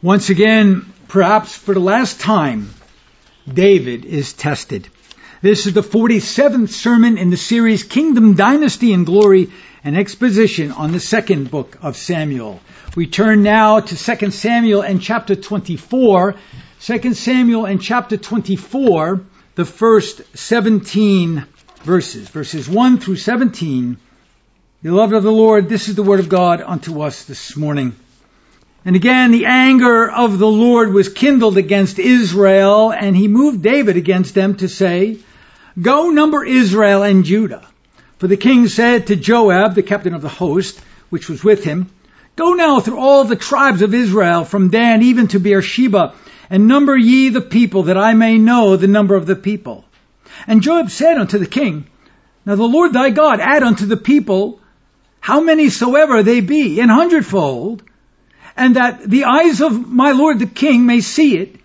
Once again, perhaps for the last time, David is tested. This is the 47th sermon in the series Kingdom, Dynasty, and Glory, an exposition on the second book of Samuel. We turn now to 2 Samuel and chapter 24. 2 Samuel and chapter 24, the first 17 verses, verses 1 through 17. Beloved of the Lord, this is the word of God unto us this morning. And again, the anger of the Lord was kindled against Israel, and he moved David against them to say, Go number Israel and Judah. For the king said to Joab, the captain of the host, which was with him, Go now through all the tribes of Israel, from Dan even to Beersheba, and number ye the people, that I may know the number of the people. And Joab said unto the king, Now the Lord thy God add unto the people how many soever they be, an hundredfold, and that the eyes of my lord the king may see it.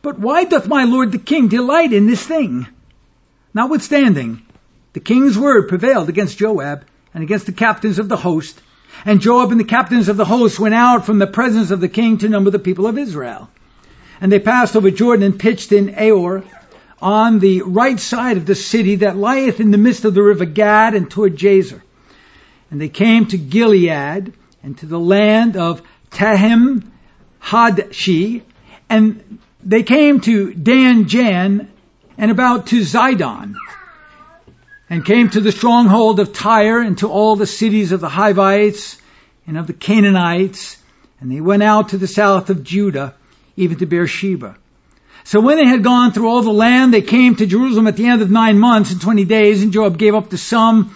But why doth my lord the king delight in this thing? Notwithstanding, the king's word prevailed against Joab and against the captains of the host, and Joab and the captains of the host went out from the presence of the king to number the people of Israel. And they passed over Jordan and pitched in Aroer on the right side of the city that lieth in the midst of the river Gad and toward Jazer. And they came to Gilead and to the land of Tahim Hadshi, and they came to Danjaan and about to Zidon, and came to the stronghold of Tyre and to all the cities of the Hivites and of the Canaanites, and they went out to the south of Judah, even to Beersheba. So when they had gone through all the land, they came to Jerusalem at the end of nine months and twenty days, and Joab gave up the sum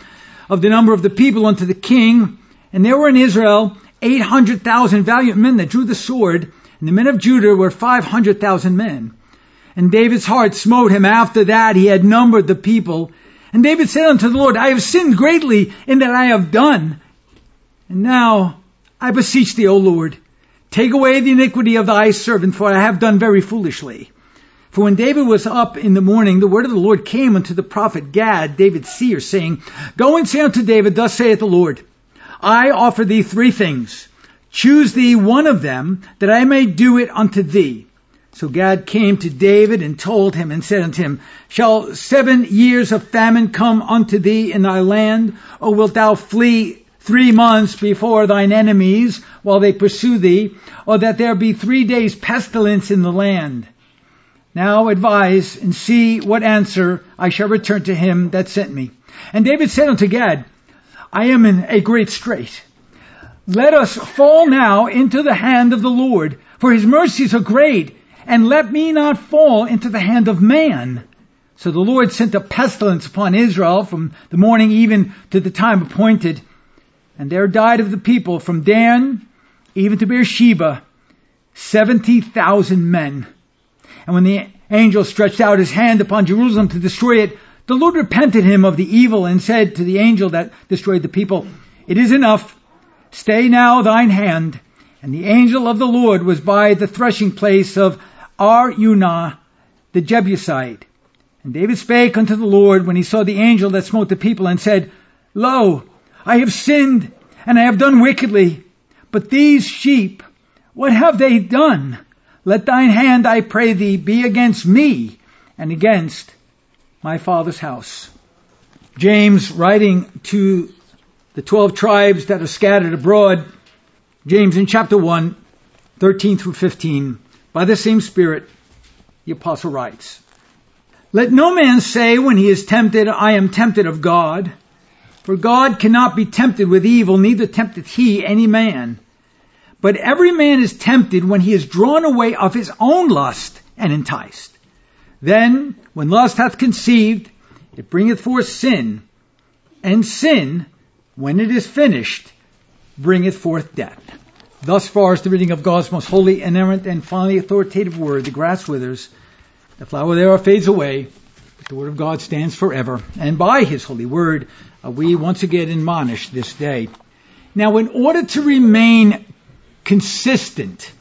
of the number of the people unto the king. And there were in Israel 800,000 valiant men that drew the sword, and the men of Judah were 500,000 men. And David's heart smote him after that he had numbered the people. And David said unto the Lord, I have sinned greatly in that I have done. And now I beseech thee, O Lord, take away the iniquity of thy servant, for I have done very foolishly. For when David was up in the morning, the word of the Lord came unto the prophet Gad, David's seer, saying, Go and say unto David, Thus saith the Lord, I offer thee three things. Choose thee one of them, that I may do it unto thee. So Gad came to David and told him and said unto him, Shall seven years of famine come unto thee in thy land, or wilt thou flee three months before thine enemies while they pursue thee, or that there be three days pestilence in the land? Now advise and see what answer I shall return to him that sent me. And David said unto Gad, I am in a great strait. Let us fall now into the hand of the Lord, for his mercies are great, and let me not fall into the hand of man. So the Lord sent a pestilence upon Israel from the morning even to the time appointed, and there died of the people from Dan even to Beersheba seventy thousand men. And when the angel stretched out his hand upon Jerusalem to destroy it, the Lord repented him of the evil and said to the angel that destroyed the people, It is enough. Stay now thine hand. And the angel of the Lord was by the threshing place of Araunah the Jebusite. And David spake unto the Lord when he saw the angel that smote the people and said, Lo, I have sinned and I have done wickedly. But these sheep, what have they done? Let thine hand, I pray thee, be against me and against my father's house. James, writing to the 12 tribes that are scattered abroad, James in chapter 1, 13 through 15, by the same Spirit, the apostle writes, Let no man say when he is tempted, I am tempted of God. For God cannot be tempted with evil, neither tempteth he any man. But every man is tempted when he is drawn away of his own lust and enticed. Then, when lust hath conceived, it bringeth forth sin, and sin, when it is finished, bringeth forth death. Thus far is the reading of God's most holy, inerrant, and finally authoritative word. The grass withers, the flower thereof fades away, but the word of God stands forever. And by his holy word, uh, we once again admonish this day. Now, in order to remain consistent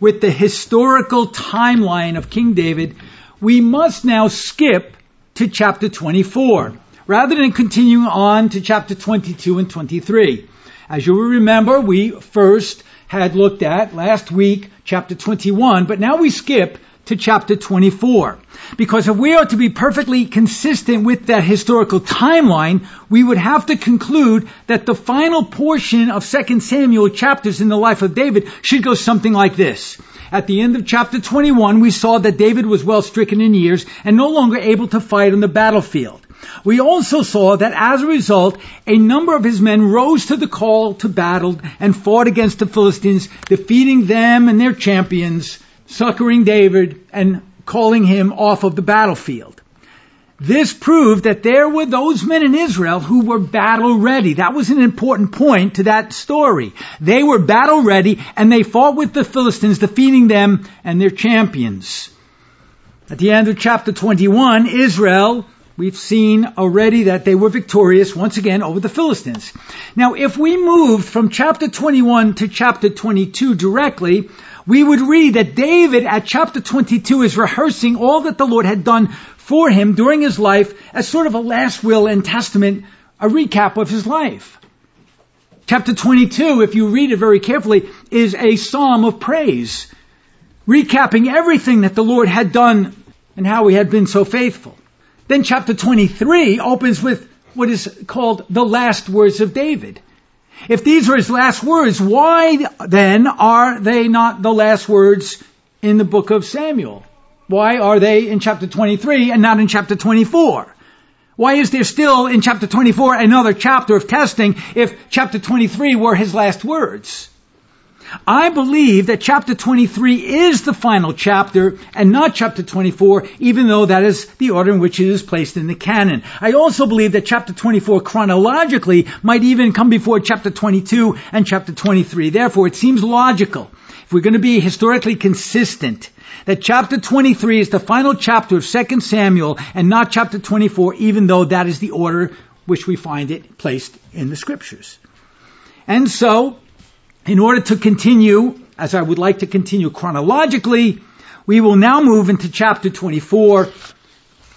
with the historical timeline of King David, we must now skip to chapter 24 rather than continuing on to chapter 22 and 23. As you will remember, we first had looked at last week, chapter 21, but now we skip to chapter 24. Because if we are to be perfectly consistent with that historical timeline, we would have to conclude that the final portion of 2 Samuel chapters in the life of David should go something like this. At the end of chapter 21, we saw that David was well stricken in years and no longer able to fight on the battlefield. We also saw that as a result, a number of his men rose to the call to battle and fought against the Philistines, defeating them and their champions, succoring David and calling him off of the battlefield. This proved that there were those men in Israel who were battle ready. That was an important point to that story. They were battle ready and they fought with the Philistines, defeating them and their champions. At the end of chapter 21, Israel, we've seen already that they were victorious once again over the Philistines. Now, if we moved from chapter 21 to chapter 22 directly, we would read that David at chapter 22 is rehearsing all that the Lord had done for him during his life as sort of a last will and testament, a recap of his life. Chapter 22, if you read it very carefully, is a psalm of praise, recapping everything that the Lord had done and how he had been so faithful. Then chapter 23 opens with what is called the last words of David. If these are his last words, why then are they not the last words in the book of Samuel? Why are they in chapter 23 and not in chapter 24? Why is there still in chapter 24 another chapter of testing if chapter 23 were his last words? I believe that chapter 23 is the final chapter and not chapter 24, even though that is the order in which it is placed in the canon. I also believe that chapter 24 chronologically might even come before chapter 22 and chapter 23. Therefore, it seems logical, if we're going to be historically consistent, that chapter 23 is the final chapter of 2 Samuel and not chapter 24, even though that is the order which we find it placed in the scriptures. And so, in order to continue, as I would like to continue chronologically, we will now move into chapter 24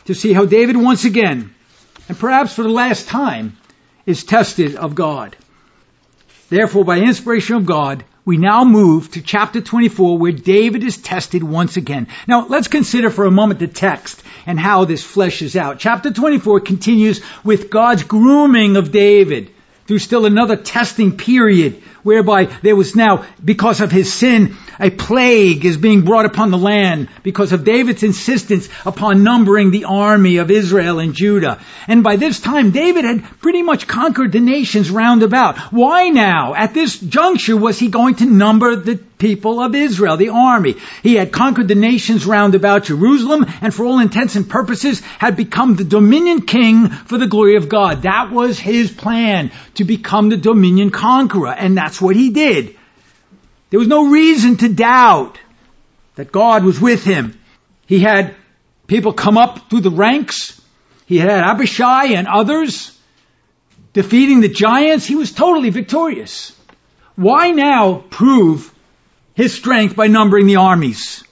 to see how David once again, and perhaps for the last time, is tested of God. Therefore, by inspiration of God, we now move to chapter 24 where David is tested once again. Now, let's consider for a moment the text and how this fleshes out. Chapter 24 continues with God's grooming of David through still another testing period whereby there was now, because of his sin, a plague is being brought upon the land because of David's insistence upon numbering the army of Israel and Judah. And by this time, David had pretty much conquered the nations round about. Why now, at this juncture, was he going to number the people of Israel, the army? He had conquered the nations round about Jerusalem and for all intents and purposes had become the dominion king for the glory of God. That was his plan, to become the dominion conqueror. And that's what he did. There was no reason to doubt that God was with him. He had people come up through the ranks. He had Abishai and others defeating the giants. He was totally victorious. Why now prove his strength by numbering the armies?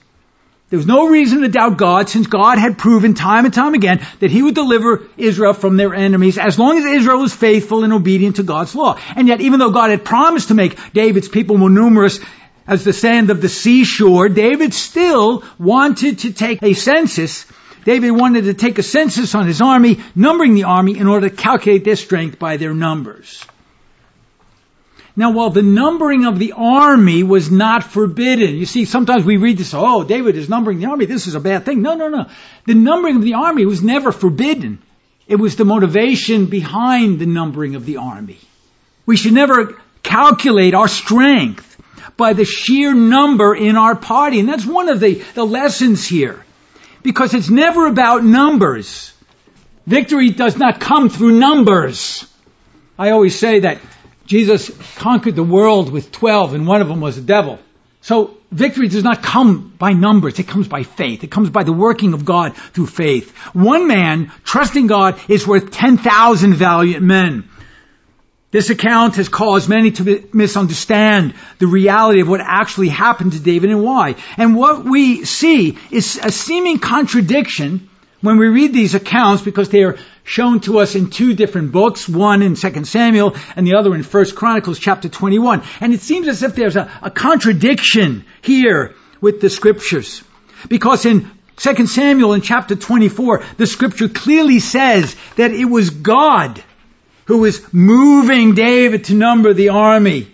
There was no reason to doubt God since God had proven time and time again that he would deliver Israel from their enemies as long as Israel was faithful and obedient to God's law. And yet, even though God had promised to make David's people more numerous as the sand of the seashore, David still wanted to take a census. David wanted to take a census on his army, numbering the army in order to calculate their strength by their numbers. Now, while the numbering of the army was not forbidden, you see, sometimes we read this, oh, David is numbering the army, this is a bad thing. No, no, no. The numbering of the army was never forbidden. It was the motivation behind the numbering of the army. We should never calculate our strength by the sheer number in our party. And that's one of the, the lessons here. Because it's never about numbers. Victory does not come through numbers. I always say that Jesus conquered the world with 12 and one of them was the devil. So victory does not come by numbers. It comes by faith. It comes by the working of God through faith. One man trusting God is worth 10,000 valiant men. This account has caused many to misunderstand the reality of what actually happened to David and why. And what we see is a seeming contradiction when we read these accounts, because they are shown to us in two different books, one in 2 Samuel and the other in 1 Chronicles chapter 21. And it seems as if there's a, a contradiction here with the scriptures. Because in 2 Samuel in chapter 24, the scripture clearly says that it was God who was moving David to number the army.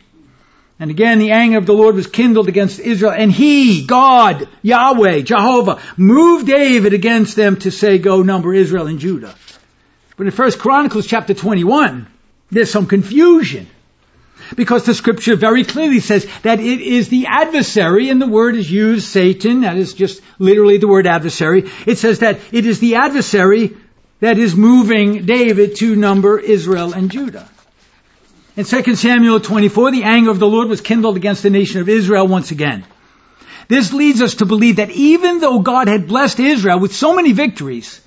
And again, the anger of the Lord was kindled against Israel, and he, God, Yahweh, Jehovah, moved David against them to say, go number Israel and Judah. But in 1 Chronicles chapter 21, there's some confusion. Because the scripture very clearly says that it is the adversary, and the word is used, Satan, that is just literally the word adversary. It says that it is the adversary that is moving David to number Israel and Judah. In 2 Samuel 24, the anger of the Lord was kindled against the nation of Israel once again. This leads us to believe that even though God had blessed Israel with so many victories,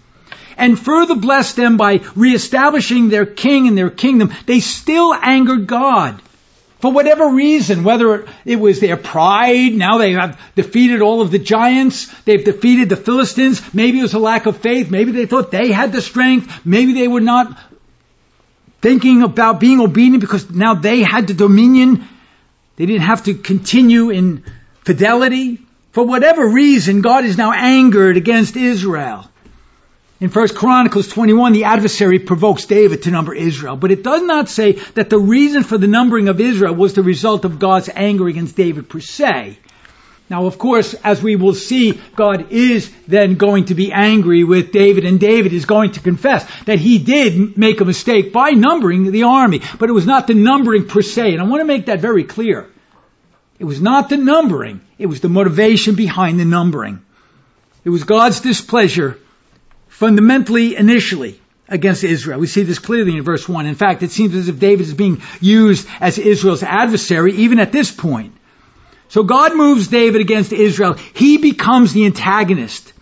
and further blessed them by reestablishing their king and their kingdom, they still angered God. For whatever reason, whether it was their pride, now they have defeated all of the giants, they've defeated the Philistines, maybe it was a lack of faith, maybe they thought they had the strength, maybe they were not thinking about being obedient because now they had the dominion. They didn't have to continue in fidelity. For whatever reason, God is now angered against Israel. In 1 Chronicles 21, the adversary provokes David to number Israel, but it does not say that the reason for the numbering of Israel was the result of God's anger against David per se. Now, of course, as we will see, God is then going to be angry with David, and David is going to confess that he did make a mistake by numbering the army, but it was not the numbering per se, and I want to make that very clear. It was not the numbering, it was the motivation behind the numbering. It was God's displeasure, fundamentally, initially, against Israel. We see this clearly in verse 1. In fact, it seems as if David is being used as Israel's adversary, even at this point. So God moves David against Israel. He becomes the antagonist.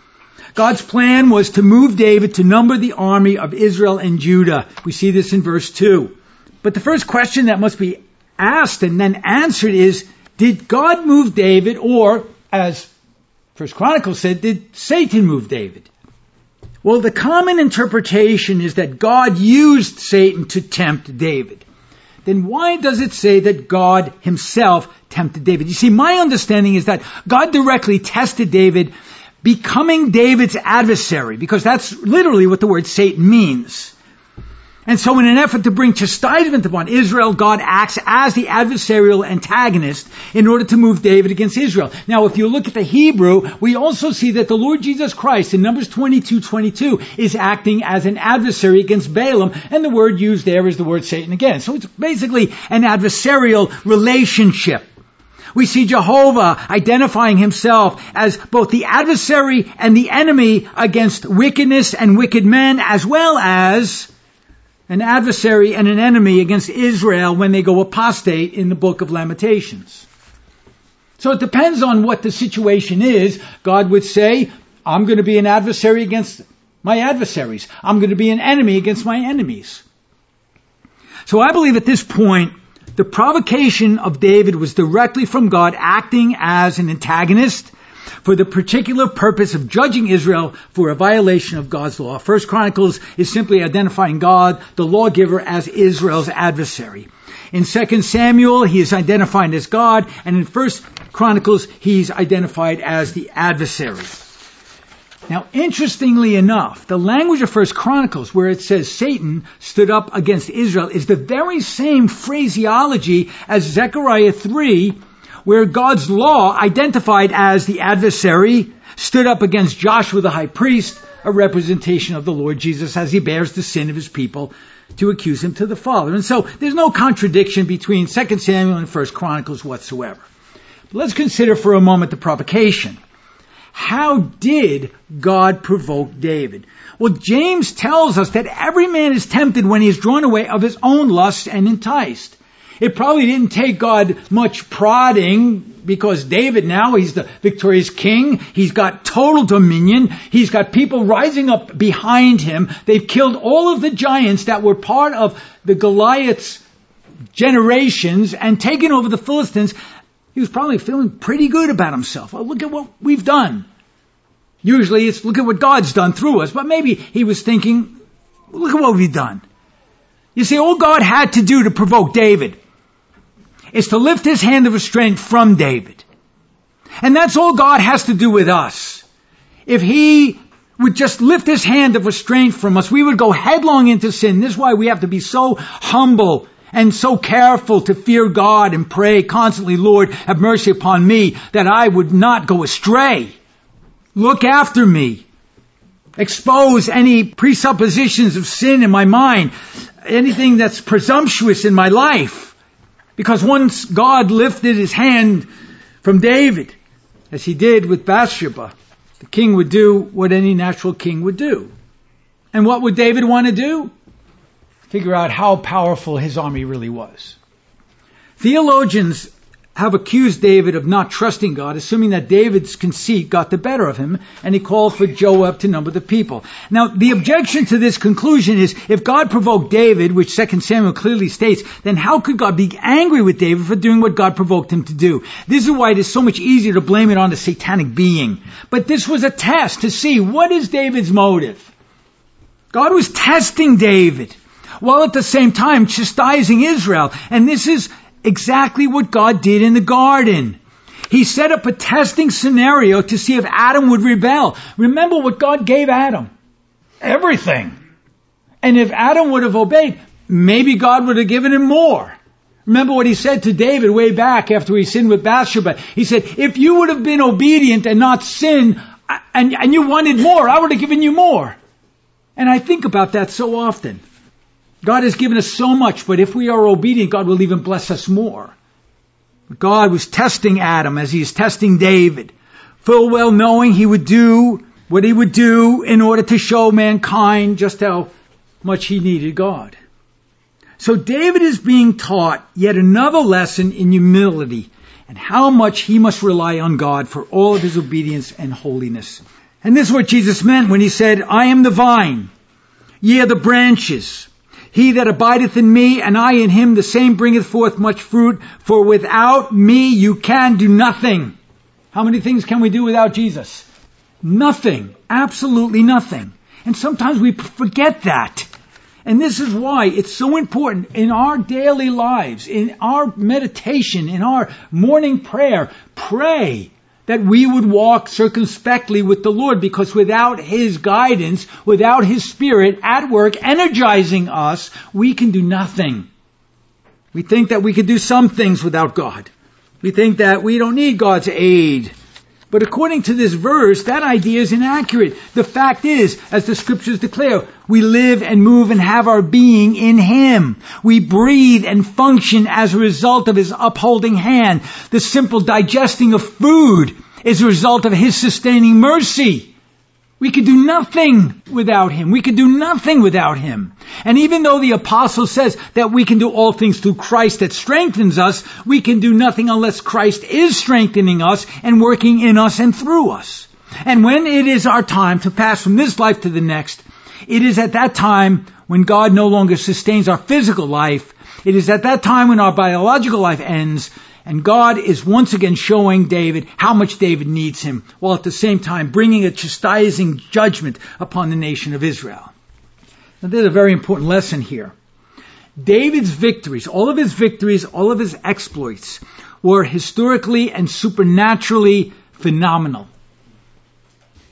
God's plan was to move David to number the army of Israel and Judah. We see this in verse 2. But the first question that must be asked and then answered is, did God move David or, as First Chronicles said, did Satan move David? Well, the common interpretation is that God used Satan to tempt David. Then why does it say that God himself tempted David. You see, my understanding is that God directly tested David becoming David's adversary, because that's literally what the word Satan means. And so in an effort to bring chastisement upon Israel, God acts as the adversarial antagonist in order to move David against Israel. Now, if you look at the Hebrew, we also see that the Lord Jesus Christ in Numbers 22, 22 is acting as an adversary against Balaam, and the word used there is the word Satan again. So it's basically an adversarial relationship. We see Jehovah identifying himself as both the adversary and the enemy against wickedness and wicked men, as well as an adversary and an enemy against Israel when they go apostate in the book of Lamentations. So it depends on what the situation is. God would say, I'm going to be an adversary against my adversaries. I'm going to be an enemy against my enemies. So I believe at this point, the provocation of David was directly from God acting as an antagonist for the particular purpose of judging Israel for a violation of God's law. First Chronicles is simply identifying God, the lawgiver, as Israel's adversary. In Second Samuel, he is identified as God, and in First Chronicles, he's identified as the adversary. Now, interestingly enough, the language of First Chronicles, where it says Satan stood up against Israel, is the very same phraseology as Zechariah 3, where God's law, identified as the adversary, stood up against Joshua the high priest, a representation of the Lord Jesus as he bears the sin of his people to accuse him to the Father. And so there's no contradiction between 2 Samuel and 1 Chronicles whatsoever. But let's consider for a moment the provocation. How did God provoke David? Well, James tells us that every man is tempted when he is drawn away of his own lust and enticed. It probably didn't take God much prodding because David now, he's the victorious king. He's got total dominion. He's got people rising up behind him. They've killed all of the giants that were part of the Goliath's generations and taken over the Philistines. He was probably feeling pretty good about himself. Oh, look at what we've done. Usually it's look at what God's done through us, but maybe he was thinking, look at what we've done. You see, all God had to do to provoke David is to lift his hand of restraint from David. And that's all God has to do with us. If he would just lift his hand of restraint from us, we would go headlong into sin. This is why we have to be so humble and so careful to fear God and pray constantly, Lord, have mercy upon me that I would not go astray. Look after me. Expose any presuppositions of sin in my mind, anything that's presumptuous in my life. Because once God lifted his hand from David, as he did with Bathsheba, the king would do what any natural king would do. And what would David want to do? Figure out how powerful his army really was. Theologians have accused David of not trusting God, assuming that David's conceit got the better of him, and he called for Joab to number the people. Now, the objection to this conclusion is, if God provoked David, which 2 Samuel clearly states, then how could God be angry with David for doing what God provoked him to do? This is why it is so much easier to blame it on the satanic being. But this was a test to see what is David's motive. God was testing David while at the same time chastising Israel. And this is exactly what God did in the garden. He set up a testing scenario to see if Adam would rebel. Remember what God gave Adam? Everything. And if Adam would have obeyed, maybe God would have given him more. Remember what he said to David way back after he sinned with Bathsheba. He said, if you would have been obedient and not sinned, and, and you wanted more, I would have given you more. And I think about that so often. God has given us so much, but if we are obedient, God will even bless us more. God was testing Adam as he is testing David, full well knowing he would do what he would do in order to show mankind just how much he needed God. So David is being taught yet another lesson in humility and how much he must rely on God for all of his obedience and holiness. And this is what Jesus meant when he said, I am the vine, ye are the branches. He that abideth in me and I in him, the same bringeth forth much fruit, for without me you can do nothing. How many things can we do without Jesus? Nothing. Absolutely nothing. And sometimes we forget that. And this is why it's so important in our daily lives, in our meditation, in our morning prayer, pray that we would walk circumspectly with the Lord because without His guidance, without His Spirit at work energizing us, we can do nothing. We think that we could do some things without God. We think that we don't need God's aid. But according to this verse, that idea is inaccurate. The fact is, as the scriptures declare, we live and move and have our being in Him. We breathe and function as a result of His upholding hand. The simple digesting of food is a result of His sustaining mercy. We could do nothing without Him. We could do nothing without Him. And even though the apostle says that we can do all things through Christ that strengthens us, we can do nothing unless Christ is strengthening us and working in us and through us. And when it is our time to pass from this life to the next, it is at that time when God no longer sustains our physical life. It is at that time when our biological life ends and God is once again showing David how much David needs him, while at the same time bringing a chastising judgment upon the nation of Israel. Now there's a very important lesson here. David's victories, all of his victories, all of his exploits were historically and supernaturally phenomenal.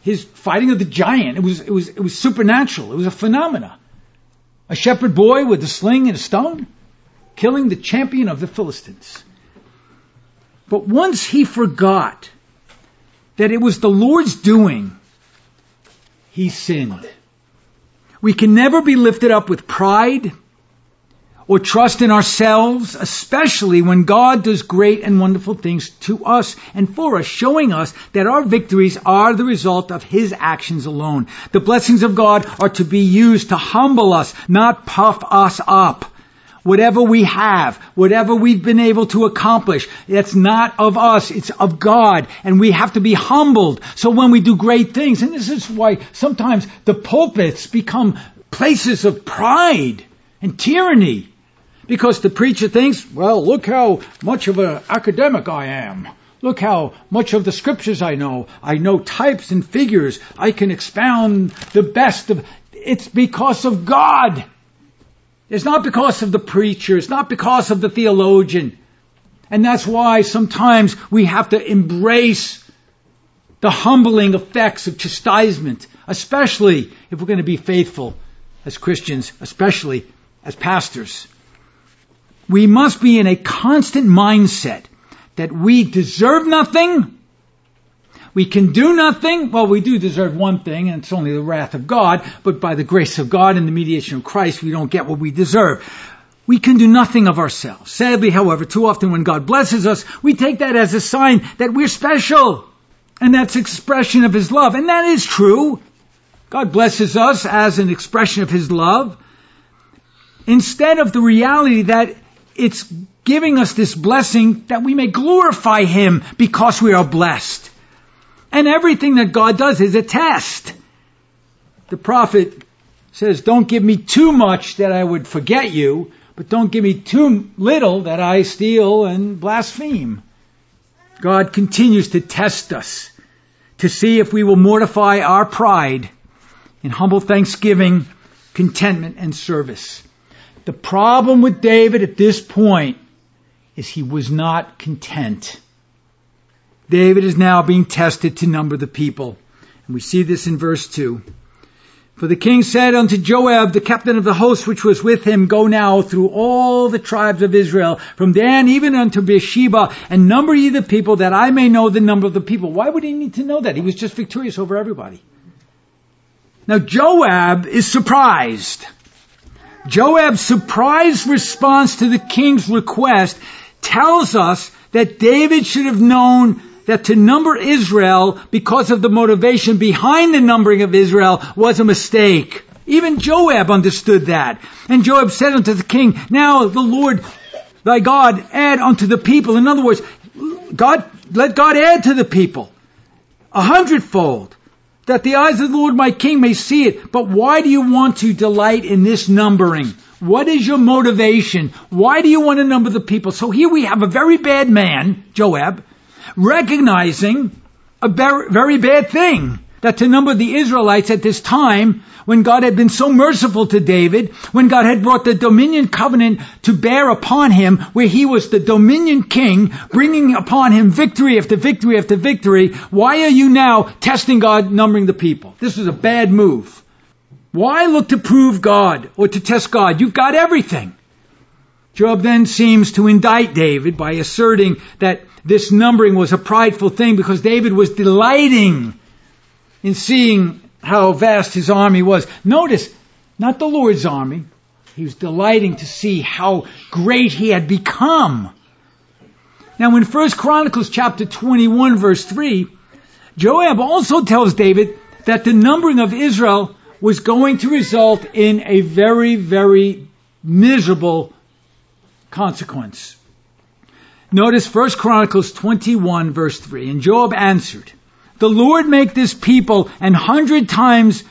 His fighting of the giant, it was, it was, it was supernatural. It was a phenomena. A shepherd boy with a sling and a stone, killing the champion of the Philistines. But once he forgot that it was the Lord's doing, he sinned. We can never be lifted up with pride or trust in ourselves, especially when God does great and wonderful things to us and for us, showing us that our victories are the result of His actions alone. The blessings of God are to be used to humble us, not puff us up. Whatever we have, whatever we've been able to accomplish, it's not of us, it's of God. And we have to be humbled. So when we do great things, and this is why sometimes the pulpits become places of pride and tyranny. Because the preacher thinks, well, look how much of an academic I am. Look how much of the scriptures I know. I know types and figures. I can expound the best of, it's because of God. It's not because of the preacher. It's not because of the theologian. And that's why sometimes we have to embrace the humbling effects of chastisement, especially if we're going to be faithful as Christians, especially as pastors. We must be in a constant mindset that we deserve nothing, we can do nothing. Well, we do deserve one thing, and it's only the wrath of God, but by the grace of God and the mediation of Christ, we don't get what we deserve. We can do nothing of ourselves. Sadly, however, too often when God blesses us, we take that as a sign that we're special. And that's expression of His love. And that is true. God blesses us as an expression of His love. Instead of the reality that it's giving us this blessing that we may glorify Him because we are blessed. And everything that God does is a test. The prophet says, don't give me too much that I would forget you, but don't give me too little that I steal and blaspheme. God continues to test us to see if we will mortify our pride in humble thanksgiving, contentment, and service. The problem with David at this point is he was not content. David is now being tested to number the people. And we see this in verse 2. For the king said unto Joab, the captain of the host which was with him, Go now through all the tribes of Israel, from Dan even unto Beersheba, and number ye the people, that I may know the number of the people. Why would he need to know that? He was just victorious over everybody. Now Joab is surprised. Joab's surprised response to the king's request tells us that David should have known that to number Israel because of the motivation behind the numbering of Israel was a mistake. Even Joab understood that. And Joab said unto the king, Now the Lord thy God add unto the people. In other words, God, let God add to the people a hundredfold that the eyes of the Lord my king may see it. But why do you want to delight in this numbering? What is your motivation? Why do you want to number the people? So here we have a very bad man, Joab, recognizing a very bad thing. That to number the Israelites at this time, when God had been so merciful to David, when God had brought the dominion covenant to bear upon him, where he was the dominion king, bringing upon him victory after victory after victory, why are you now testing God, numbering the people? This is a bad move. Why look to prove God or to test God? You've got everything. Joab then seems to indict David by asserting that this numbering was a prideful thing because David was delighting in seeing how vast his army was. Notice, not the Lord's army. He was delighting to see how great he had become. Now in 1 Chronicles chapter 21 verse 3, Joab also tells David that the numbering of Israel was going to result in a very, very miserable consequence. Notice 1 Chronicles 21 verse 3. And Joab answered, The Lord make this people an hundred times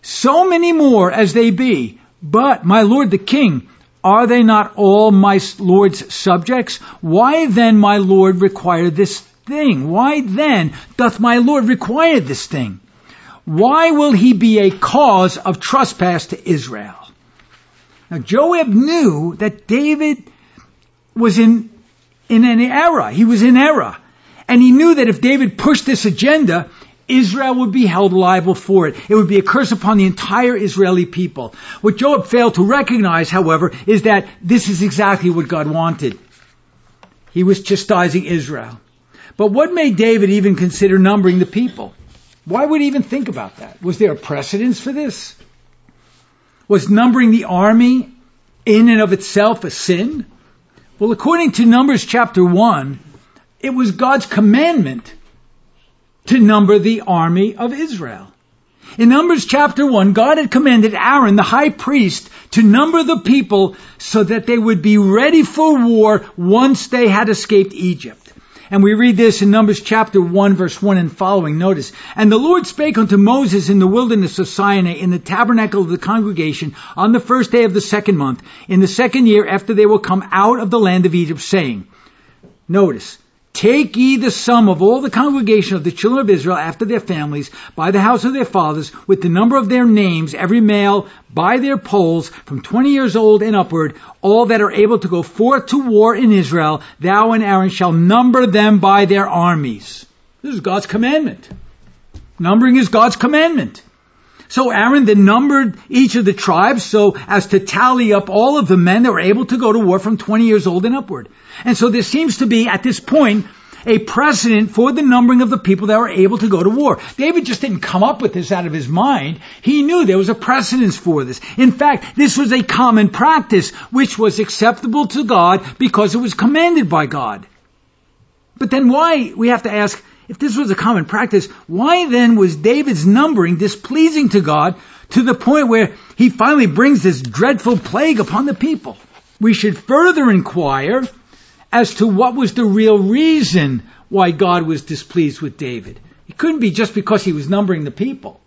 so many more as they be. But, my Lord the King, are they not all my Lord's subjects? Why then, my Lord, require this thing? Why then doth my Lord require this thing? Why will he be a cause of trespass to Israel? Now Joab knew that David was in in an error. He was in error. And he knew that if David pushed this agenda, Israel would be held liable for it. It would be a curse upon the entire Israeli people. What Joab failed to recognize, however, is that this is exactly what God wanted. He was chastising Israel. But what made David even consider numbering the people? Why would he even think about that? Was there a precedence for this? Was numbering the army in and of itself a sin? Well, according to Numbers chapter 1, it was God's commandment to number the army of Israel. In Numbers chapter 1, God had commanded Aaron, the high priest, to number the people so that they would be ready for war once they had escaped Egypt. And we read this in Numbers chapter 1 verse 1 and following. Notice, And the Lord spake unto Moses in the wilderness of Sinai in the tabernacle of the congregation on the first day of the second month, in the second year after they were come out of the land of Egypt, saying, Notice, Take ye the sum of all the congregation of the children of Israel after their families, by the house of their fathers, with the number of their names, every male by their polls, from twenty years old and upward, all that are able to go forth to war in Israel, thou and Aaron shall number them by their armies. This is God's commandment. Numbering is God's commandment. So Aaron then numbered each of the tribes so as to tally up all of the men that were able to go to war from 20 years old and upward. And so there seems to be, at this point, a precedent for the numbering of the people that were able to go to war. David just didn't come up with this out of his mind. He knew there was a precedence for this. In fact, this was a common practice which was acceptable to God because it was commanded by God. But then why, we have to ask, if this was a common practice, why then was David's numbering displeasing to God to the point where he finally brings this dreadful plague upon the people? We should further inquire as to what was the real reason why God was displeased with David. It couldn't be just because he was numbering the people.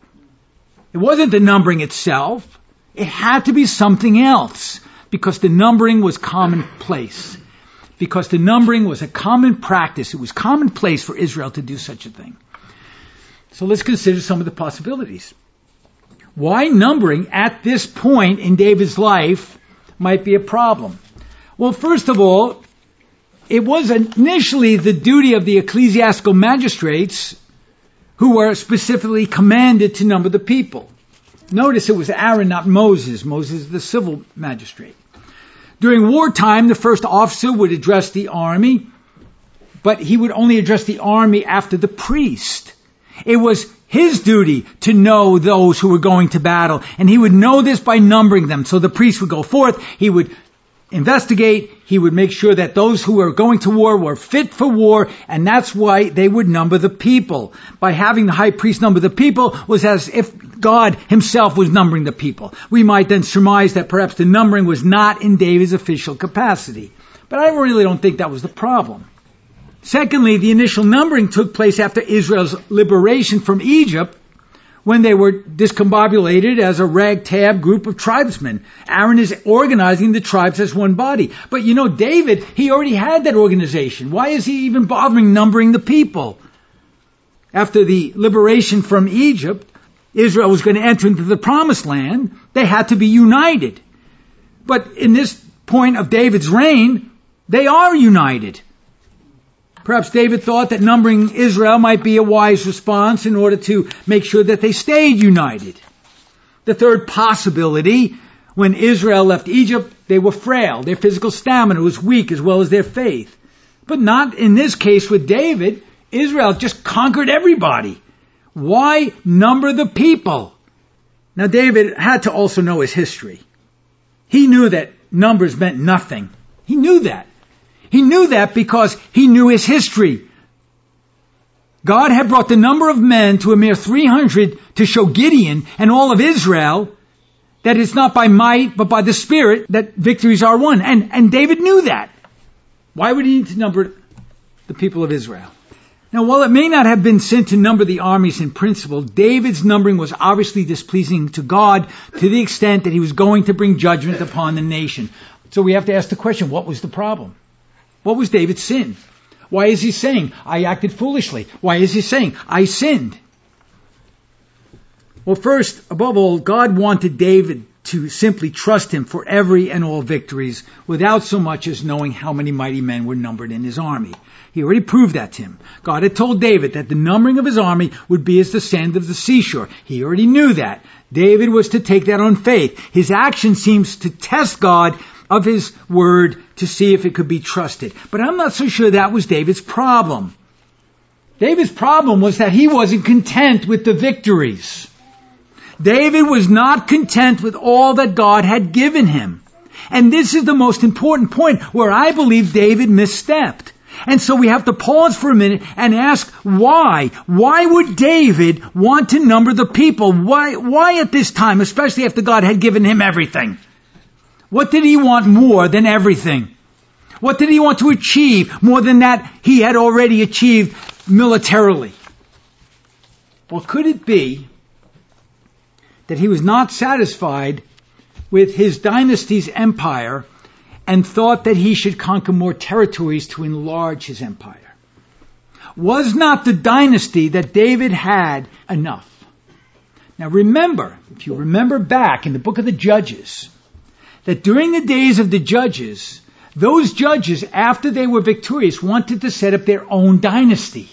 It wasn't the numbering itself. It had to be something else because the numbering was commonplace. Because the numbering was a common practice. It was commonplace for Israel to do such a thing. So let's consider some of the possibilities. Why numbering at this point in David's life might be a problem? Well, first of all, it was initially the duty of the ecclesiastical magistrates who were specifically commanded to number the people. Notice it was Aaron, not Moses. Moses is the civil magistrate. During wartime, the first officer would address the army, but he would only address the army after the priest. It was his duty to know those who were going to battle, and he would know this by numbering them. So the priest would go forth, he would investigate. He would make sure that those who were going to war were fit for war, and that's why they would number the people. By having the high priest number the people was as if God himself was numbering the people. We might then surmise that perhaps the numbering was not in David's official capacity. But I really don't think that was the problem. Secondly, the initial numbering took place after Israel's liberation from Egypt when they were discombobulated as a ragtag group of tribesmen. Aaron is organizing the tribes as one body. But you know, David, he already had that organization. Why is he even bothering numbering the people? After the liberation from Egypt, Israel was going to enter into the promised land. They had to be united. But in this point of David's reign, they are united. Perhaps David thought that numbering Israel might be a wise response in order to make sure that they stayed united. The third possibility, when Israel left Egypt, they were frail. Their physical stamina was weak as well as their faith. But not in this case with David. Israel just conquered everybody. Why number the people? Now David had to also know his history. He knew that numbers meant nothing. He knew that. He knew that because he knew his history. God had brought the number of men to a mere 300 to show Gideon and all of Israel that it's not by might, but by the Spirit that victories are won. And, and David knew that. Why would he need to number the people of Israel? Now, while it may not have been sin to number the armies in principle, David's numbering was obviously displeasing to God to the extent that he was going to bring judgment upon the nation. So we have to ask the question, what was the problem? What was David's sin? Why is he saying, I acted foolishly? Why is he saying, I sinned? Well, first, above all, God wanted David to simply trust him for every and all victories without so much as knowing how many mighty men were numbered in his army. He already proved that to him. God had told David that the numbering of his army would be as the sand of the seashore. He already knew that. David was to take that on faith. His action seems to test God of his word to see if it could be trusted. But I'm not so sure that was David's problem. David's problem was that he wasn't content with the victories. David was not content with all that God had given him. And this is the most important point where I believe David misstepped. And so we have to pause for a minute and ask why? Why would David want to number the people? Why, why at this time, especially after God had given him everything? What did he want more than everything? What did he want to achieve more than that he had already achieved militarily? Well, could it be that he was not satisfied with his dynasty's empire and thought that he should conquer more territories to enlarge his empire? Was not the dynasty that David had enough? Now remember, if you remember back in the book of the Judges, that during the days of the Judges, those judges, after they were victorious, wanted to set up their own dynasty.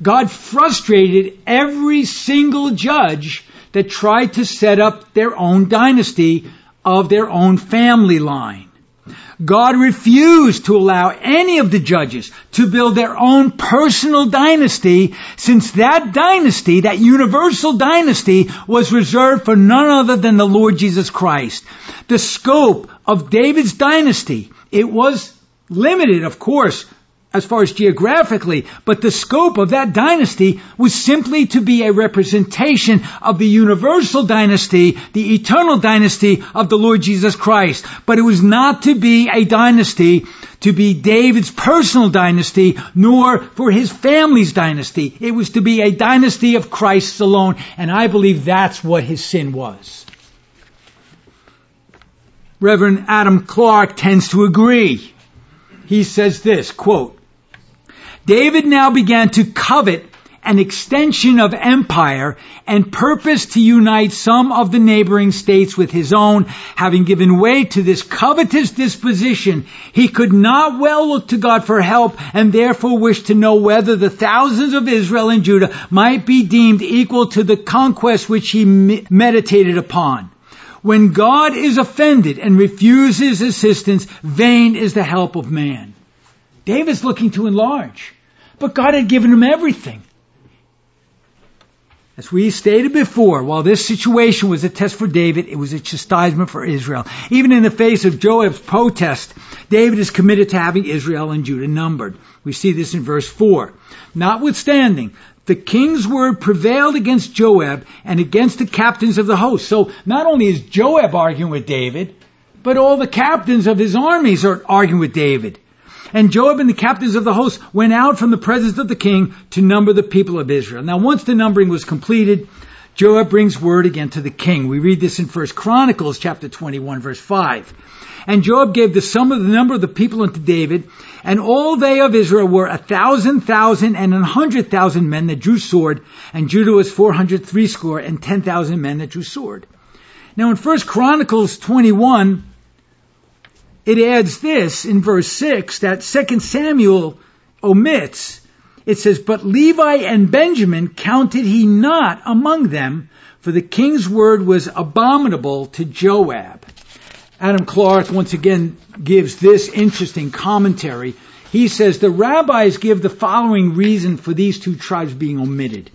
God frustrated every single judge that tried to set up their own dynasty of their own family line. God refused to allow any of the judges to build their own personal dynasty since that dynasty, that universal dynasty, was reserved for none other than the Lord Jesus Christ. The scope of David's dynasty, it was limited, of course, as far as geographically, but the scope of that dynasty was simply to be a representation of the universal dynasty, the eternal dynasty of the Lord Jesus Christ. But it was not to be a dynasty to be David's personal dynasty, nor for his family's dynasty. It was to be a dynasty of Christ's alone, and I believe that's what his sin was. Reverend Adam Clarke tends to agree. He says this, quote, David now began to covet an extension of empire and purposed to unite some of the neighboring states with his own. Having given way to this covetous disposition, he could not well look to God for help and therefore wished to know whether the thousands of Israel and Judah might be deemed equal to the conquest which he meditated upon. When God is offended and refuses assistance, vain is the help of man. David's looking to enlarge. But God had given him everything. As we stated before, while this situation was a test for David, it was a chastisement for Israel. Even in the face of Joab's protest, David is committed to having Israel and Judah numbered. We see this in verse 4. Notwithstanding, the king's word prevailed against Joab and against the captains of the host. So not only is Joab arguing with David, but all the captains of his armies are arguing with David. And Joab and the captains of the host went out from the presence of the king to number the people of Israel. Now once the numbering was completed, Joab brings word again to the king. We read this in 1 Chronicles chapter 21 verse 5. And Joab gave the sum of the number of the people unto David, and all they of Israel were a thousand thousand and an hundred thousand men that drew sword, and Judah was four hundred threescore and ten thousand men that drew sword. Now in 1 Chronicles 21, it adds this in verse 6 that 2 Samuel omits. It says, But Levi and Benjamin counted he not among them, for the king's word was abominable to Joab. Adam Clarke once again gives this interesting commentary. He says the rabbis give the following reason for these two tribes being omitted.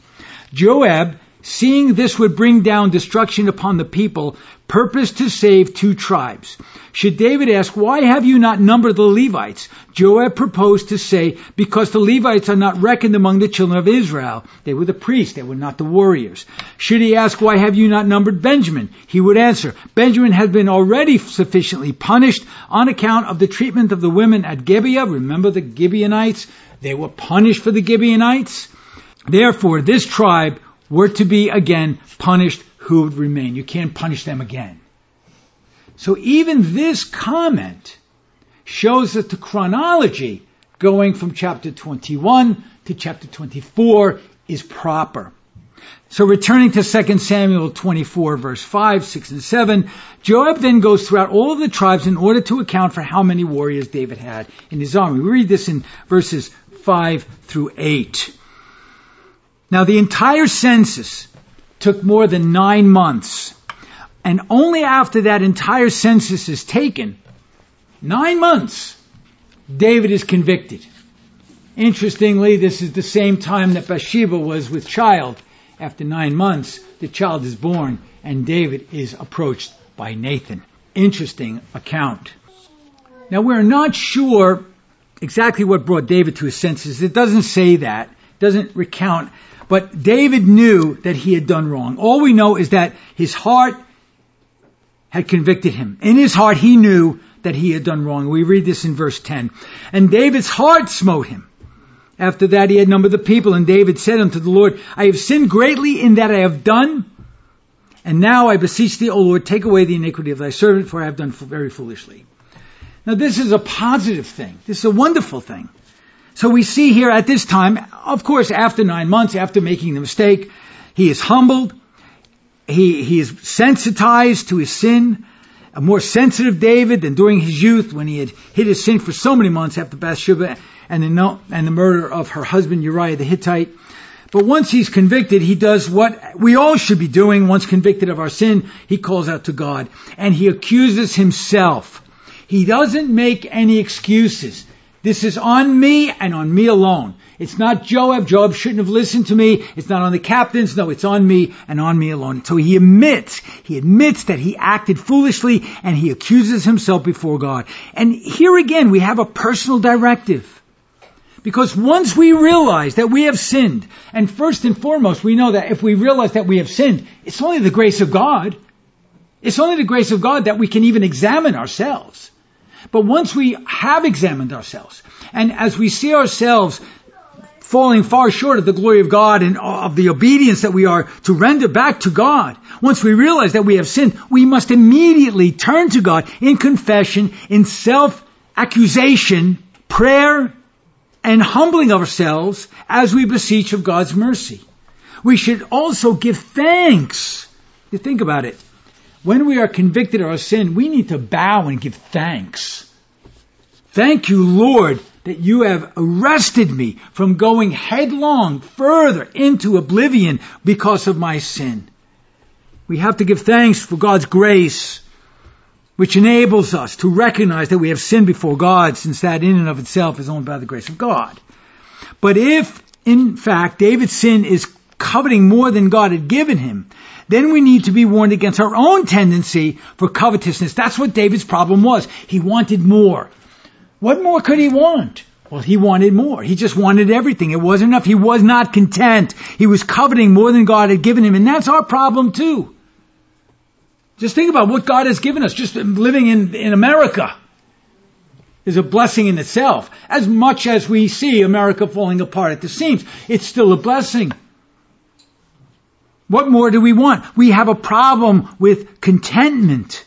Joab seeing this would bring down destruction upon the people, purposed to save two tribes. Should David ask, why have you not numbered the Levites? Joab proposed to say, because the Levites are not reckoned among the children of Israel. They were the priests, they were not the warriors. Should he ask, why have you not numbered Benjamin? He would answer, Benjamin had been already sufficiently punished on account of the treatment of the women at Gibeah. Remember the Gibeonites? They were punished for the Gibeonites. Therefore, this tribe were to be again punished, who would remain? You can't punish them again. So even this comment shows that the chronology going from chapter 21 to chapter 24 is proper. So returning to 2 Samuel 24 verse 5, 6, and 7, Joab then goes throughout all of the tribes in order to account for how many warriors David had in his army. We read this in verses 5 through 8. Now the entire census took more than nine months. And only after that entire census is taken, nine months, David is convicted. Interestingly, this is the same time that Bathsheba was with child. After nine months, the child is born and David is approached by Nathan. Interesting account. Now we're not sure exactly what brought David to his senses. It doesn't say that. It doesn't recount but David knew that he had done wrong. All we know is that his heart had convicted him. In his heart, he knew that he had done wrong. We read this in verse 10. And David's heart smote him. After that, he had numbered the people, and David said unto the Lord, I have sinned greatly in that I have done. And now I beseech thee, O Lord, take away the iniquity of thy servant, for I have done very foolishly. Now, this is a positive thing. This is a wonderful thing So we see here at this time, of course, after nine months, after making the mistake, he is humbled. He, he is sensitized to his sin. A more sensitive David than during his youth when he had hid his sin for so many months after Bathsheba and the, and the murder of her husband Uriah the Hittite. But once he's convicted, he does what we all should be doing. Once convicted of our sin, he calls out to God and he accuses himself. He doesn't make any excuses. This is on me and on me alone. It's not Joab. Joab shouldn't have listened to me. It's not on the captains. No, it's on me and on me alone. So he admits, he admits that he acted foolishly and he accuses himself before God. And here again, we have a personal directive. Because once we realize that we have sinned, and first and foremost, we know that if we realize that we have sinned, it's only the grace of God. It's only the grace of God that we can even examine ourselves. But once we have examined ourselves, and as we see ourselves falling far short of the glory of God and of the obedience that we are to render back to God, once we realize that we have sinned, we must immediately turn to God in confession, in self-accusation, prayer, and humbling ourselves as we beseech of God's mercy. We should also give thanks. You think about it. When we are convicted of our sin, we need to bow and give thanks. Thank you, Lord, that you have arrested me from going headlong further into oblivion because of my sin. We have to give thanks for God's grace, which enables us to recognize that we have sinned before God, since that in and of itself is only by the grace of God. But if, in fact, David's sin is coveting more than God had given him, then we need to be warned against our own tendency for covetousness. That's what David's problem was. He wanted more. What more could he want? Well, he wanted more. He just wanted everything. It wasn't enough. He was not content. He was coveting more than God had given him. And that's our problem too. Just think about what God has given us. Just living in, in America is a blessing in itself. As much as we see America falling apart at the seams, it's still a blessing. What more do we want? We have a problem with contentment.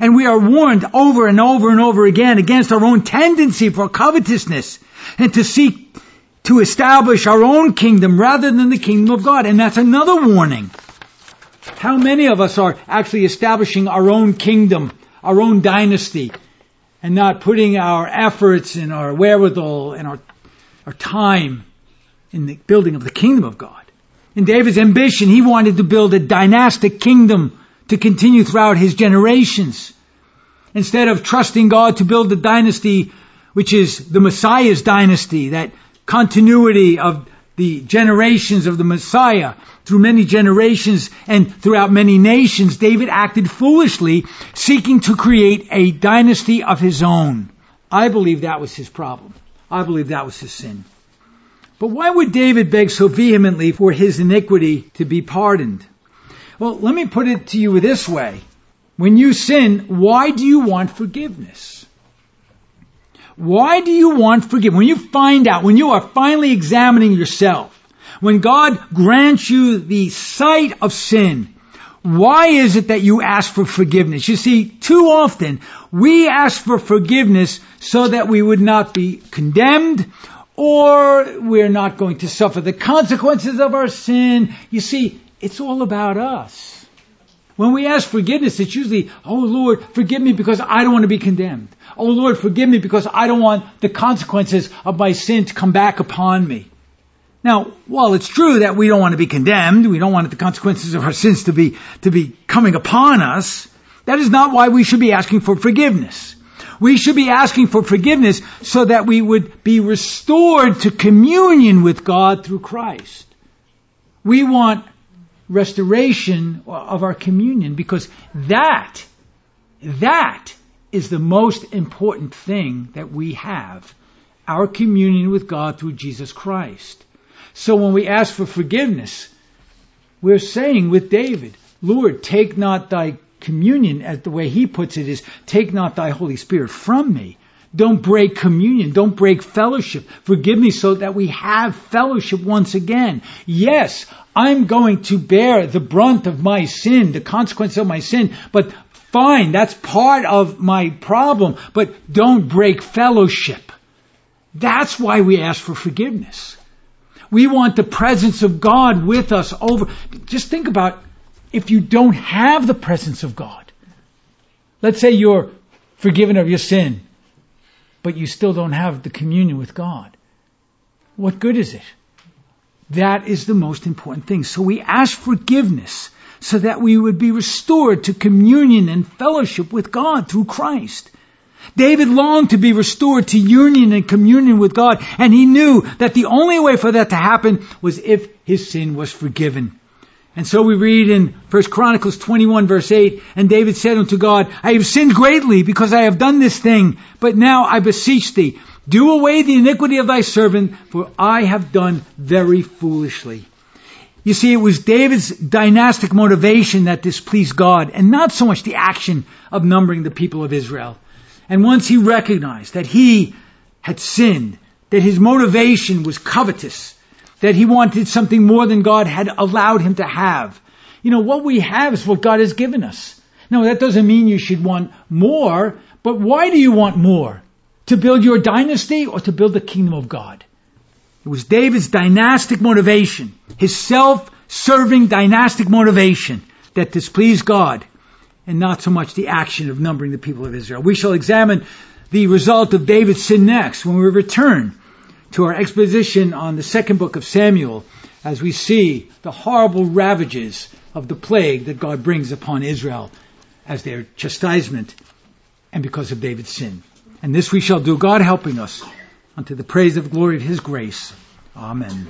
And we are warned over and over and over again against our own tendency for covetousness and to seek to establish our own kingdom rather than the kingdom of God. And that's another warning. How many of us are actually establishing our own kingdom, our own dynasty, and not putting our efforts and our wherewithal and our, our time in the building of the kingdom of God? In David's ambition, he wanted to build a dynastic kingdom to continue throughout his generations. Instead of trusting God to build the dynasty which is the Messiah's dynasty, that continuity of the generations of the Messiah through many generations and throughout many nations, David acted foolishly, seeking to create a dynasty of his own. I believe that was his problem. I believe that was his sin. But why would David beg so vehemently for his iniquity to be pardoned? Well, let me put it to you this way. When you sin, why do you want forgiveness? Why do you want forgiveness? When you find out, when you are finally examining yourself, when God grants you the sight of sin, why is it that you ask for forgiveness? You see, too often we ask for forgiveness so that we would not be condemned or we're not going to suffer the consequences of our sin. You see, it's all about us. When we ask forgiveness, it's usually, oh Lord, forgive me because I don't want to be condemned. Oh Lord, forgive me because I don't want the consequences of my sin to come back upon me. Now, while it's true that we don't want to be condemned, we don't want the consequences of our sins to be, to be coming upon us, that is not why we should be asking for forgiveness. We should be asking for forgiveness so that we would be restored to communion with God through Christ. We want restoration of our communion because that, that is the most important thing that we have. Our communion with God through Jesus Christ. So when we ask for forgiveness, we're saying with David, Lord, take not thy communion, as the way he puts it, is take not thy Holy Spirit from me. Don't break communion. Don't break fellowship. Forgive me so that we have fellowship once again. Yes, I'm going to bear the brunt of my sin, the consequence of my sin, but fine, that's part of my problem, but don't break fellowship. That's why we ask for forgiveness. We want the presence of God with us over. Just think about if you don't have the presence of God. Let's say you're forgiven of your sin, but you still don't have the communion with God. What good is it? That is the most important thing. So we ask forgiveness so that we would be restored to communion and fellowship with God through Christ. David longed to be restored to union and communion with God, and he knew that the only way for that to happen was if his sin was forgiven. And so we read in 1 Chronicles 21 verse 8, and David said unto God, I have sinned greatly because I have done this thing, but now I beseech thee, do away the iniquity of thy servant, for I have done very foolishly. You see, it was David's dynastic motivation that displeased God, and not so much the action of numbering the people of Israel. And once he recognized that he had sinned, that his motivation was covetous, that he wanted something more than God had allowed him to have. You know, what we have is what God has given us. Now, that doesn't mean you should want more, but why do you want more? To build your dynasty or to build the kingdom of God? It was David's dynastic motivation, his self-serving dynastic motivation that displeased God and not so much the action of numbering the people of Israel. We shall examine the result of David's sin next when we return to our exposition on the second book of Samuel as we see the horrible ravages of the plague that God brings upon Israel as their chastisement and because of David's sin. And this we shall do, God helping us, unto the praise of the glory of His grace. Amen.